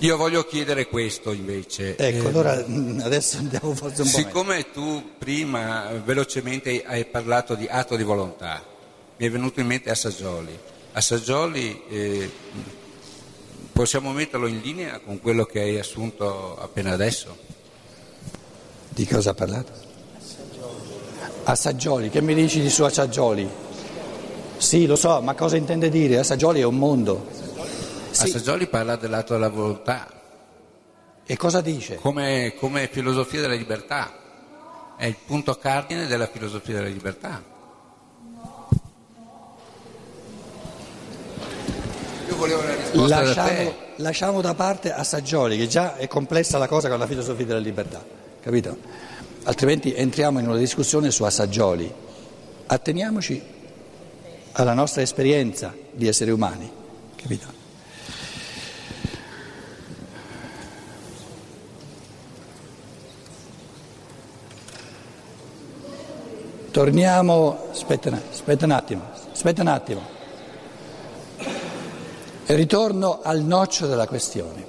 Io voglio chiedere questo invece. Ecco, Eh, allora mm, adesso andiamo forse un po' meglio. Siccome tu prima eh, velocemente hai parlato di atto di volontà, mi è venuto in mente Assaggioli. Assaggioli eh, possiamo metterlo in linea con quello che hai assunto appena adesso? Di cosa ha parlato? Assaggioli, che mi dici di su Assaggioli? Sì, lo so, ma cosa intende dire? Assaggioli è un mondo. Sì, Assaggioli parla dell'atto della volontà e cosa dice? come, come filosofia della libertà, è il punto cardine della filosofia della libertà. Io volevo una risposta da Lasciamo, te. lasciamo da parte Assaggioli, che già è complessa la cosa con la filosofia della libertà, capito? Altrimenti entriamo in una discussione su Assaggioli. Atteniamoci alla nostra esperienza di esseri umani, capito? Torniamo, aspetta, aspetta un attimo, aspetta un attimo. Ritorno al noccio della questione.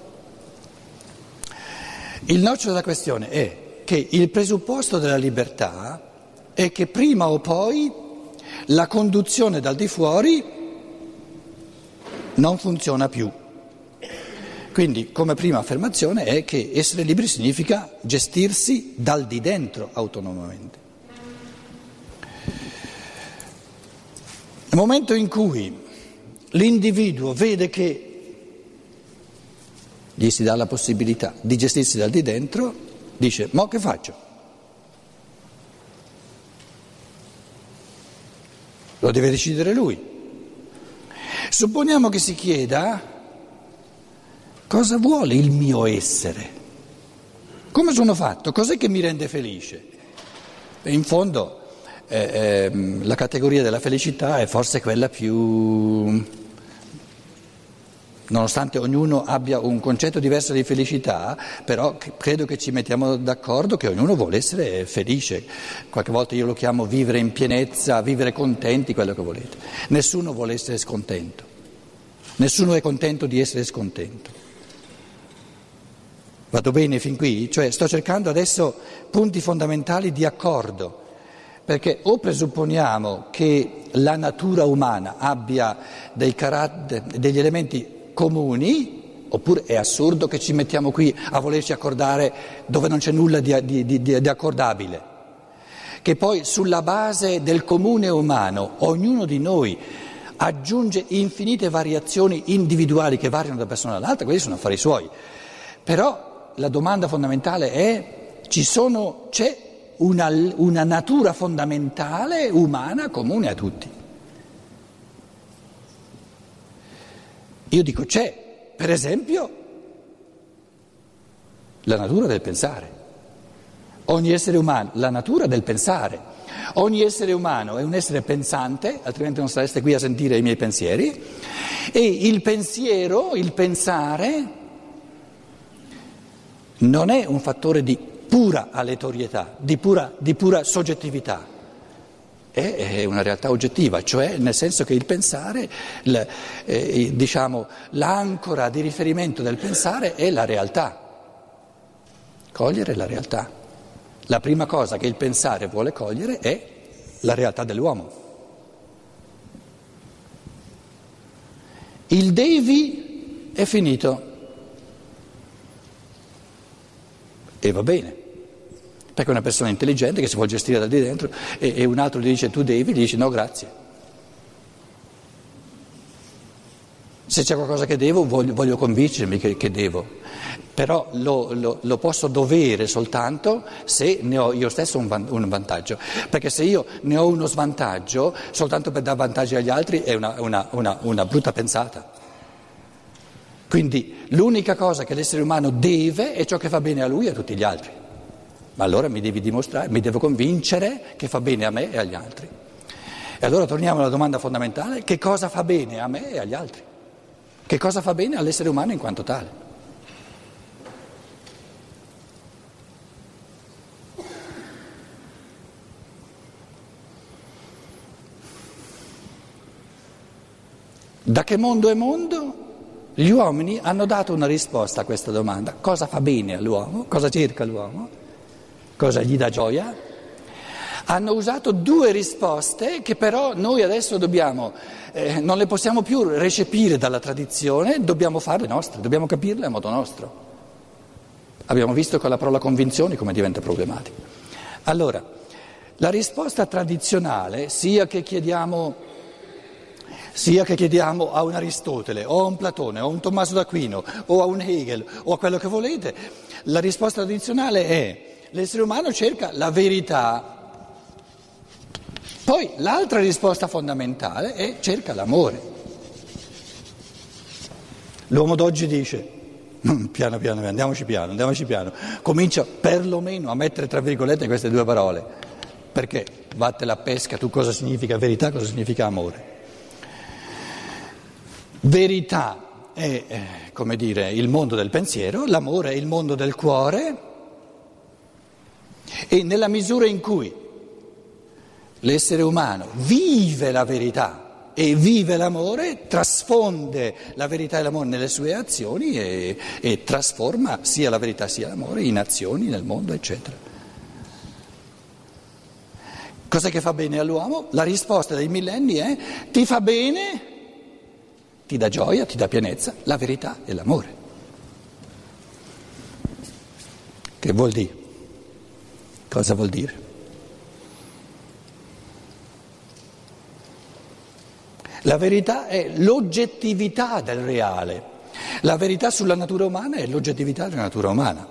Il noccio della questione è che il presupposto della libertà è che prima o poi la conduzione dal di fuori non funziona più. Quindi, come prima affermazione, è che essere liberi significa gestirsi dal di dentro autonomamente. Nel momento in cui l'individuo vede che gli si dà la possibilità di gestirsi dal di dentro, dice, ma che faccio? Lo deve decidere lui. Supponiamo che si chieda cosa vuole il mio essere? Come sono fatto? Cos'è che mi rende felice? E in fondo eh, ehm, la categoria della felicità è forse quella più... Nonostante ognuno abbia un concetto diverso di felicità, però credo che ci mettiamo d'accordo che ognuno vuole essere felice. Qualche volta io lo chiamo vivere in pienezza, vivere contenti, quello che volete. Nessuno vuole essere scontento. Nessuno è contento di essere scontento. Vado bene fin qui? Cioè sto cercando adesso punti fondamentali di accordo. Perché o presupponiamo che la natura umana abbia dei caratteri, degli elementi comuni, oppure è assurdo che ci mettiamo qui a volerci accordare dove non c'è nulla di, di- di- di accordabile. Che poi sulla base del comune umano ognuno di noi aggiunge infinite variazioni individuali che variano da persona all'altra, questi sono affari suoi. Però la domanda fondamentale è, sono, c'è una, una natura fondamentale umana comune a tutti? Io dico c'è, per esempio, la natura del pensare. Ogni essere umano, la natura del pensare. Ogni essere umano è un essere pensante, altrimenti non sareste qui a sentire i miei pensieri, e il pensiero, il pensare, non è un fattore di pura aleatorietà, di pura, di pura soggettività, è, è una realtà oggettiva, cioè nel senso che il pensare, l- eh, diciamo, l'ancora di riferimento del pensare è la realtà, cogliere la realtà. La prima cosa che il pensare vuole cogliere è la realtà dell'uomo. Il devi è finito. E va bene, perché è una persona intelligente che si vuole gestire da di dentro e, e un altro gli dice tu devi, gli dice no grazie. Se c'è qualcosa che devo voglio, voglio convincermi che, che devo, però lo, lo- lo posso dovere soltanto se ne ho io stesso un, van- un vantaggio, perché se io ne ho uno svantaggio soltanto per dare vantaggi agli altri è una, una- una- una brutta pensata. Quindi l'unica cosa che l'essere umano deve è ciò che fa bene a lui e a tutti gli altri. Ma allora mi devi dimostrare, mi devo convincere che fa bene a me e agli altri. E allora torniamo alla domanda fondamentale, che cosa fa bene a me e agli altri? Che cosa fa bene all'essere umano in quanto tale? Da che mondo è mondo? Gli uomini hanno dato una risposta a questa domanda. Cosa fa bene all'uomo? Cosa cerca l'uomo? Cosa gli dà gioia? Hanno usato due risposte che però noi adesso dobbiamo, eh, non le possiamo più recepire dalla tradizione, dobbiamo farle nostre, dobbiamo capirle a modo nostro. Abbiamo visto con la parola convinzioni come diventa problematico. Allora, la risposta tradizionale, sia che chiediamo, sia che chiediamo a un Aristotele o a un Platone o a un Tommaso d'Aquino o a un Hegel o a quello che volete, la risposta tradizionale è l'essere umano cerca la verità. Poi l'altra risposta fondamentale è cerca l'amore. L'uomo d'oggi dice Piano piano, andiamoci piano, andiamoci piano. Comincia perlomeno a mettere tra virgolette queste due parole. Perché vatte la pesca, tu cosa significa verità, cosa significa amore? Verità è, eh, come dire, il mondo del pensiero, l'amore è il mondo del cuore e nella misura in cui l'essere umano vive la verità, e vive l'amore, trasfonde la verità e l'amore nelle sue azioni e, e trasforma sia la verità sia l'amore in azioni nel mondo, eccetera. Cos'è che fa bene all'uomo? La risposta dei millenni è ti fa bene, ti dà gioia, ti dà pienezza, la verità e l'amore. Che vuol dire? Cosa vuol dire? La verità è l'oggettività del reale. La verità sulla natura umana è l'oggettività della natura umana.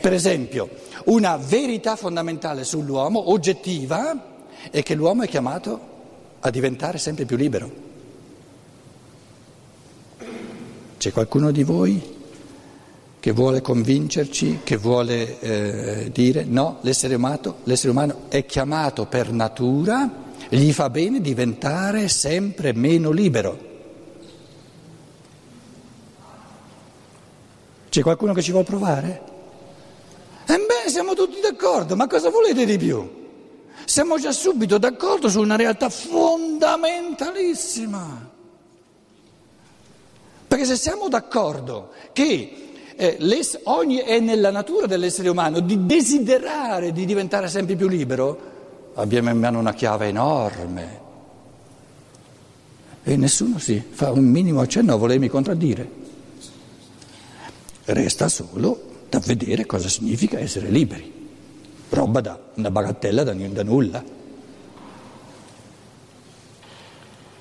Per esempio, una verità fondamentale sull'uomo, oggettiva, è che l'uomo è chiamato a diventare sempre più libero. C'è qualcuno di voi che vuole convincerci, che vuole eh, dire no, l'essere umano, l'essere umano è chiamato per natura gli fa bene diventare sempre meno libero. C'è qualcuno che ci vuole provare? E beh, siamo tutti d'accordo, ma cosa volete di più? Siamo già subito d'accordo su una realtà fondamentalissima. Perché se siamo d'accordo che eh, ogni, è nella natura dell'essere umano di desiderare di diventare sempre più libero, abbiamo in mano una chiave enorme e nessuno si fa un minimo accenno a volermi contraddire. Resta solo da vedere cosa significa essere liberi, roba da una bagattella da, da nulla.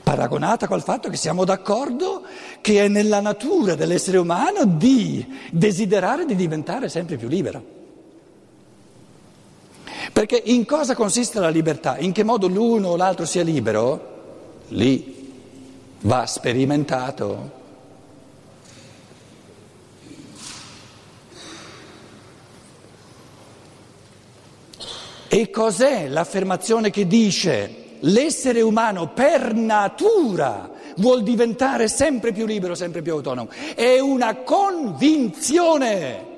Paragonata col fatto che siamo d'accordo che è nella natura dell'essere umano di desiderare di diventare sempre più libero. Perché in cosa consiste la libertà? In che modo l'uno o l'altro sia libero? Lì va sperimentato. E cos'è l'affermazione che dice l'essere umano per natura vuol diventare sempre più libero, sempre più autonomo? È una convinzione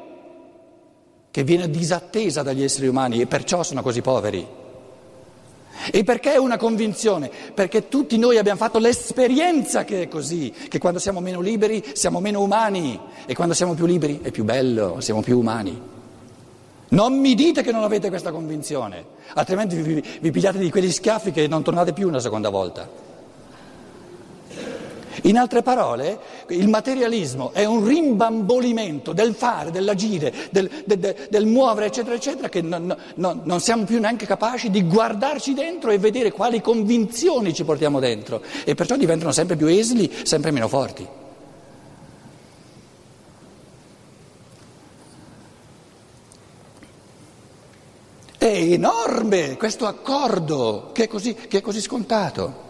che viene disattesa dagli esseri umani e perciò sono così poveri. E perché è una convinzione? Perché tutti noi abbiamo fatto l'esperienza che è così, che quando siamo meno liberi siamo meno umani e quando siamo più liberi è più bello, siamo più umani. Non mi dite che non avete questa convinzione, altrimenti vi, vi pigliate di quegli schiaffi che non tornate più una seconda volta. In altre parole, il materialismo è un rimbambolimento del fare, dell'agire, del, del, del muovere, eccetera, eccetera, che non, non, non, siamo più neanche capaci di guardarci dentro e vedere quali convinzioni ci portiamo dentro e perciò diventano sempre più esili, sempre meno forti. È enorme questo accordo che è così, che è così scontato.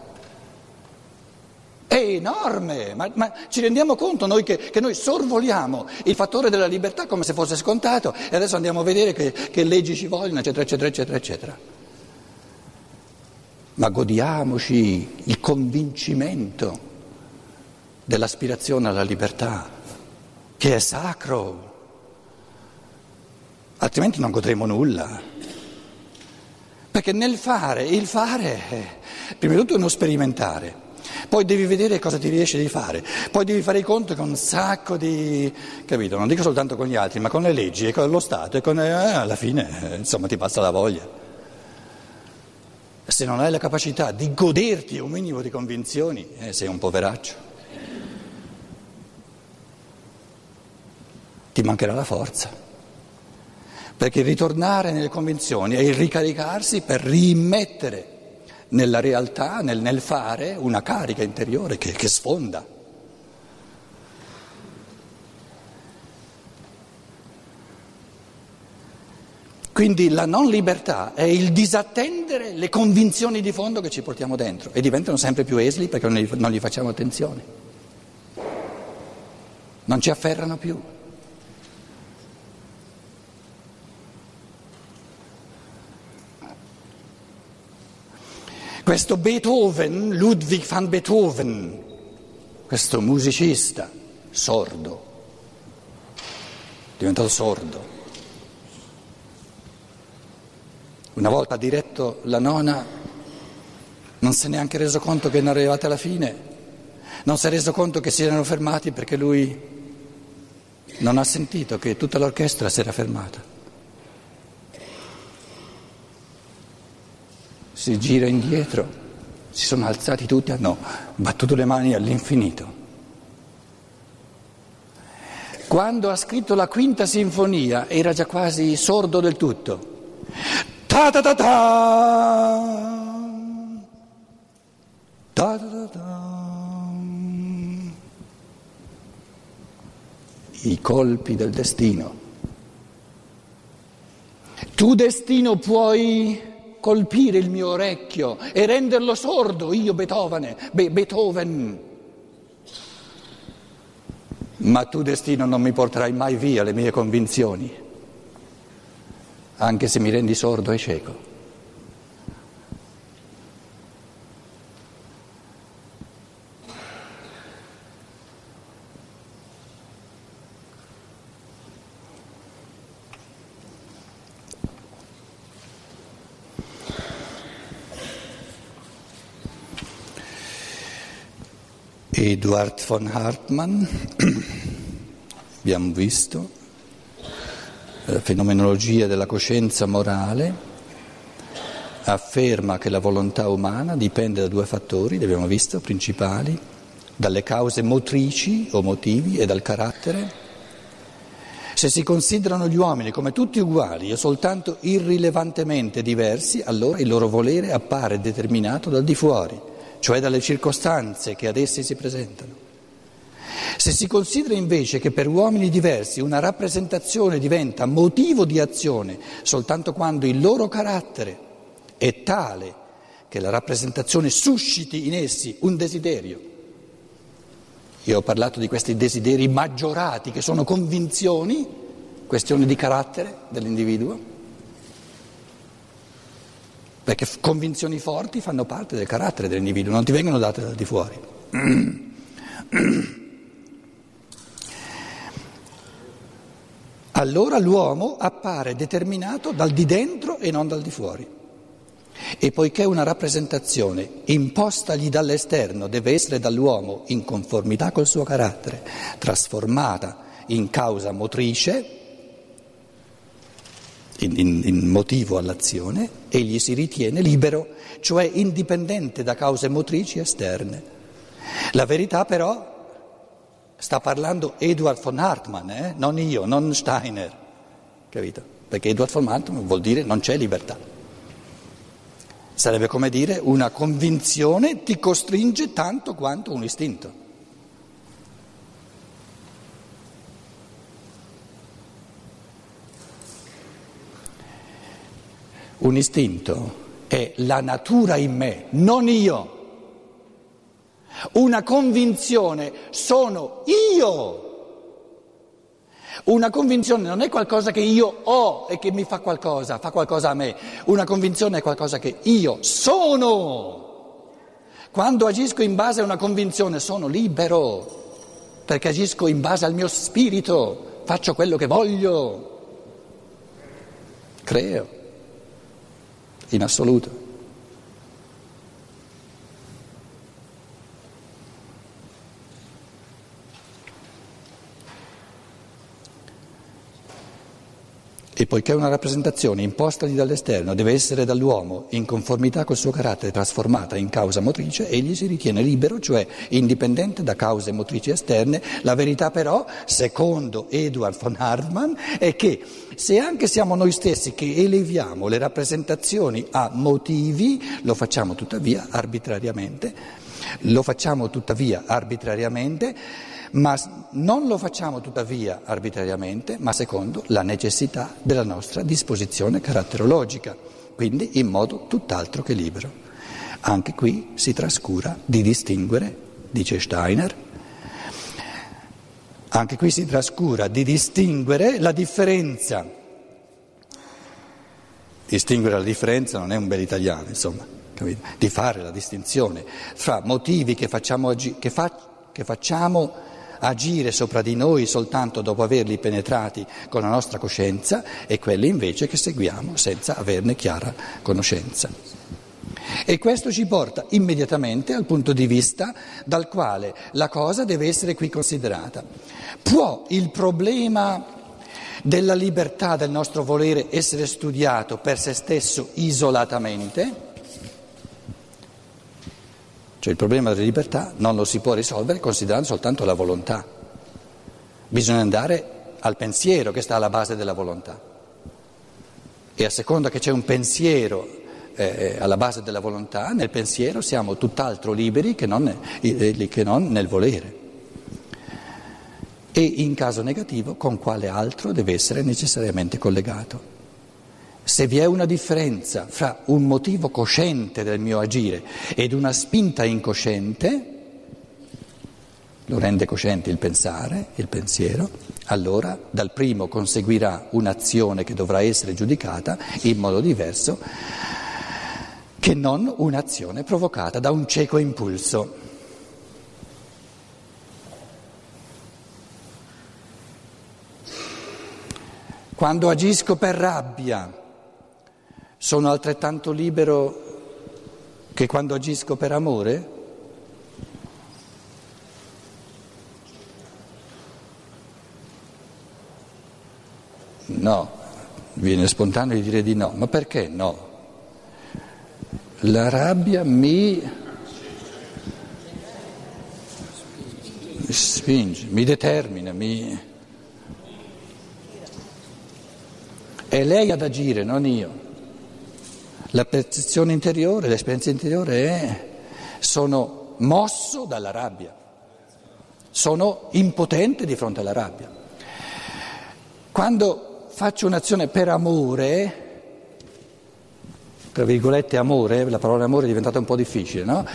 È enorme, ma, ma, ci rendiamo conto noi che, che, noi sorvoliamo il fattore della libertà come se fosse scontato e adesso andiamo a vedere che, che leggi ci vogliono, eccetera, eccetera, eccetera, eccetera. Ma godiamoci il convincimento dell'aspirazione alla libertà, che è sacro, altrimenti non godremo nulla. Perché nel fare, il fare, prima di tutto è uno sperimentare. Poi devi vedere cosa ti riesci di fare, poi devi fare i conti con un sacco di, capito, non dico soltanto con gli altri, ma con le leggi e con lo Stato e con, eh, alla fine, eh, insomma, ti passa la voglia. Se non hai la capacità di goderti un minimo di convinzioni, eh, sei un poveraccio. Ti mancherà la forza. Perché ritornare nelle convinzioni è il ricaricarsi per rimettere nella realtà, nel, nel fare, una carica interiore che, che sfonda. Quindi la non libertà è il disattendere le convinzioni di fondo che ci portiamo dentro e diventano sempre più esili perché non gli, facciamo attenzione, non ci afferrano più. Questo Beethoven, Ludwig van Beethoven, questo musicista sordo, diventato sordo, una volta diretto la nona, non si è neanche reso conto che erano arrivati alla fine, non si è reso conto che si erano fermati perché lui non ha sentito che tutta l'orchestra si era fermata. Si gira indietro, si sono alzati tutti, hanno battuto le mani all'infinito. Quando ha scritto la quinta sinfonia era già quasi sordo del tutto. Ta ta ta ta! Ta ta ta! I colpi del destino. Tu destino puoi colpire il mio orecchio e renderlo sordo, io Beethoven, Be- Beethoven. Ma tu destino non mi porterai mai via le mie convinzioni, anche se mi rendi sordo e cieco. Eduard von Hartmann, abbiamo visto, la fenomenologia della coscienza morale, afferma che la volontà umana dipende da due fattori, li abbiamo visto, principali, dalle cause motrici o motivi e dal carattere. Se si considerano gli uomini come tutti uguali e soltanto irrilevantemente diversi, allora il loro volere appare determinato dal di fuori cioè dalle circostanze che ad essi si presentano. Se si considera invece che per uomini diversi una rappresentazione diventa motivo di azione soltanto quando il loro carattere è tale che la rappresentazione susciti in essi un desiderio, io ho parlato di questi desideri maggiorati che sono convinzioni, questioni di carattere dell'individuo, perché convinzioni forti fanno parte del carattere dell'individuo, non ti vengono date da di fuori. Allora l'uomo appare determinato dal di dentro e non dal di fuori. E poiché una rappresentazione impostagli dall'esterno deve essere dall'uomo in conformità col suo carattere, trasformata in causa motrice, in, in, motivo all'azione, egli si ritiene libero, cioè indipendente da cause motrici esterne. La verità però sta parlando Edward von Hartmann, eh? non io, non Steiner, capito? Perché Edward von Hartmann vuol dire non c'è libertà. Sarebbe come dire una convinzione ti costringe tanto quanto un istinto. Un istinto è la natura in me, non io. Una convinzione sono io. Una convinzione non è qualcosa che io ho e che mi fa qualcosa, fa qualcosa a me. Una convinzione è qualcosa che io sono. Quando agisco in base a una convinzione sono libero, perché agisco in base al mio spirito, faccio quello che voglio, creo in assoluto. E poiché una rappresentazione impostagli dall'esterno deve essere dall'uomo in conformità col suo carattere trasformata in causa motrice, egli si ritiene libero, cioè indipendente da cause motrici esterne. La verità però, secondo Edward von Hartmann, è che se anche siamo noi stessi che eleviamo le rappresentazioni a motivi, lo facciamo tuttavia arbitrariamente, lo facciamo tuttavia arbitrariamente ma non lo facciamo tuttavia arbitrariamente, ma secondo la necessità della nostra disposizione caratterologica, quindi in modo tutt'altro che libero. Anche qui si trascura di distinguere, dice Steiner, anche qui si trascura di distinguere la differenza. Distinguere la differenza non è un bel italiano, insomma, capito? di fare la distinzione fra motivi che facciamo, che fa, che facciamo agire sopra di noi soltanto dopo averli penetrati con la nostra coscienza e quelli invece che seguiamo senza averne chiara conoscenza. E questo ci porta immediatamente al punto di vista dal quale la cosa deve essere qui considerata. Può il problema della libertà del nostro volere essere studiato per se stesso isolatamente? Cioè il problema della libertà non lo si può risolvere considerando soltanto la volontà. Bisogna andare al pensiero che sta alla base della volontà. E a seconda che c'è un pensiero eh, alla base della volontà, nel pensiero siamo tutt'altro liberi che non, eh, che non nel volere. E in caso negativo con quale altro deve essere necessariamente collegato. Se vi è una differenza fra un motivo cosciente del mio agire ed una spinta incosciente, lo rende cosciente il pensare, il pensiero, allora dal primo conseguirà un'azione che dovrà essere giudicata in modo diverso che non un'azione provocata da un cieco impulso. Quando agisco per rabbia, sono altrettanto libero che quando agisco per amore? No, viene spontaneo di dire di no, ma perché no? La rabbia mi spinge, mi determina, mi... È lei ad agire, non io. La percezione interiore, l'esperienza interiore è sono mosso dalla rabbia, sono impotente di fronte alla rabbia. Quando faccio un'azione per amore, tra virgolette amore, la parola amore è diventata un po' difficile, no?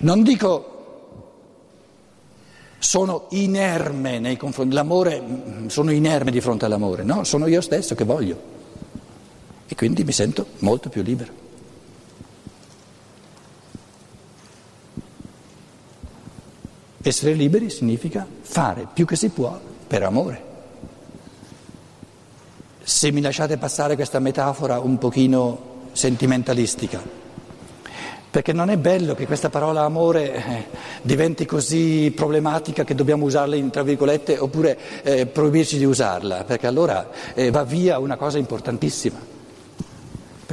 Non dico sono inerme nei confronti, l'amore, sono inerme di fronte all'amore, no? Sono io stesso che voglio e quindi mi sento molto più libero. Essere liberi significa fare più che si può per amore. Se mi lasciate passare questa metafora un pochino sentimentalistica, perché non è bello che questa parola amore eh, diventi così problematica che dobbiamo usarla in tra virgolette oppure eh, proibirci di usarla, perché allora eh, va via una cosa importantissima.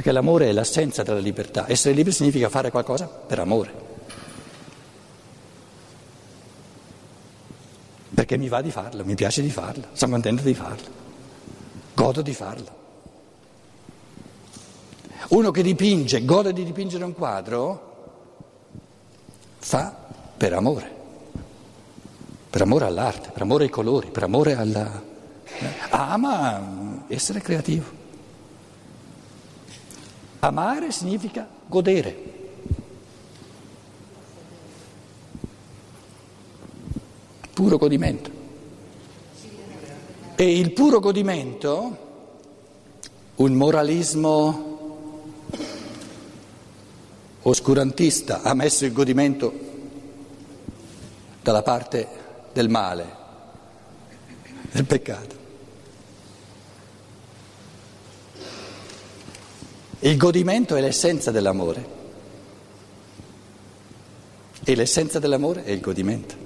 Perché l'amore è l'assenza della libertà. Essere liberi significa fare qualcosa per amore. Perché mi va di farlo, mi piace di farlo, sono contento di farlo, godo di farlo. Uno che dipinge, gode di dipingere un quadro, fa per amore, per amore all'arte, per amore ai colori, per amore alla... ama essere creativo. Amare significa godere. Puro godimento. E il puro godimento, un moralismo oscurantista, ha messo il godimento dalla parte del male, del peccato. Il godimento è l'essenza dell'amore e l'essenza dell'amore è il godimento.